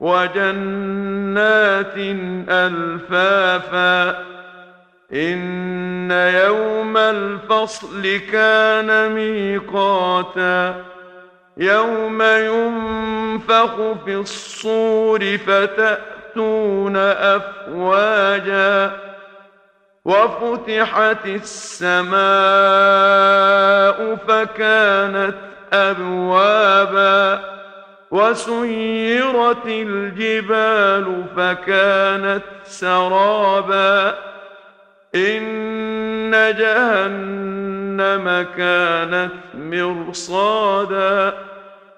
وجنات ألفافا. إن يوم الفصل كان ميقاتا. يوم ينفخ في الصور فتأتون أفواجا. وفتحت السماء فكانت أبوابا. وسيرت الجبال فكانت سرابا. إن جهنم كانت مرصادا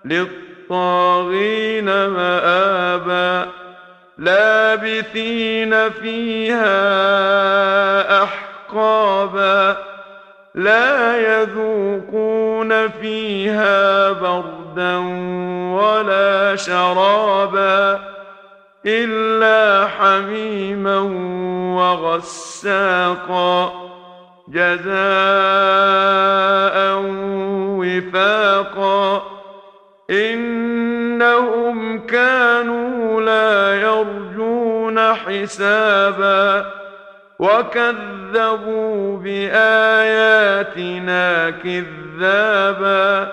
للطاغين مآبا. لابثين فيها أحقابا. لا يذوقون فيها بردا شرابا إلا حميما وغساقا جزاء وفاقا إنهم كانوا لا يرجون حسابا وكذبوا بآياتنا كذابا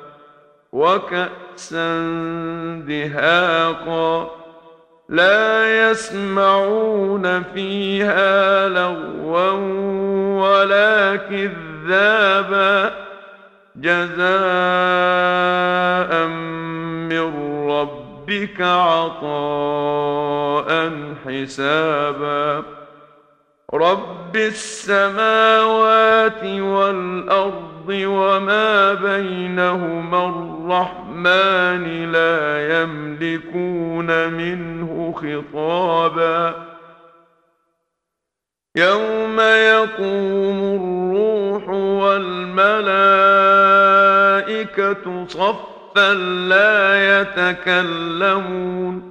وكأسا دهاقا لا يسمعون فيها لغوا ولا كذابا جزاء من ربك عطاء حسابا رب السماوات والارض وما بينهما الرحمن لا يملكون منه خطابا. يوم يقوم الروح والملائكة صفا لا يتكلمون.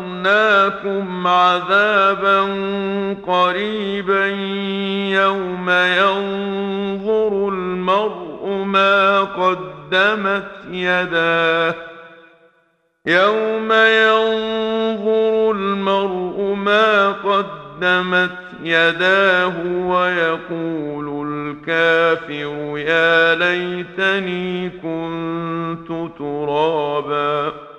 انذرناكم عذابا قريبا يوم ينظر المرء ما قدمت يداه يوم ينظر المرء ما قدمت يداه ويقول الكافر يا ليتني كنت ترابا